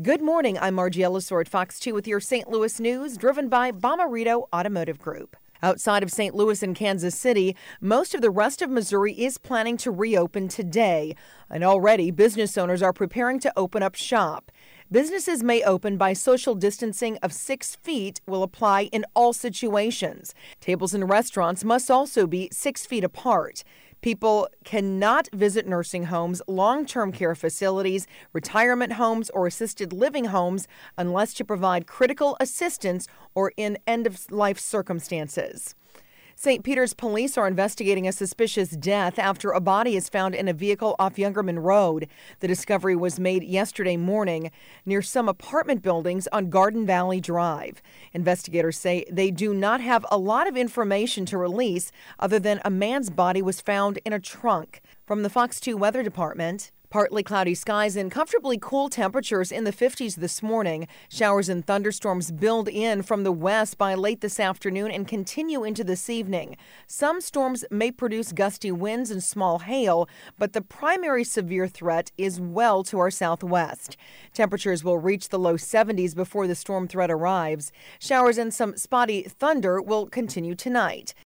Good morning. I'm Margie Ellisor at Fox 2 with your St. Louis news, driven by Bomarito Automotive Group. Outside of St. Louis and Kansas City, most of the rest of Missouri is planning to reopen today. And already, business owners are preparing to open up shop. Businesses may open by social distancing of six feet will apply in all situations. Tables and restaurants must also be six feet apart. People cannot visit nursing homes, long term care facilities, retirement homes, or assisted living homes unless to provide critical assistance or in end of life circumstances. St. Peters police are investigating a suspicious death after a body is found in a vehicle off Jungermann Road. The discovery was made yesterday morning near some apartment buildings on Garden Valley Drive. Investigators say they do not have a lot of information to release other than a man's body was found in a trunk. From the Fox 2 Weather Department, Partly cloudy skies and comfortably cool temperatures in the 50s this morning. Showers and thunderstorms build in from the west by late this afternoon and continue into this evening. Some storms may produce gusty winds and small hail, but the primary severe threat is well to our southwest. Temperatures will reach the low 70s before the storm threat arrives. Showers and some spotty thunder will continue tonight.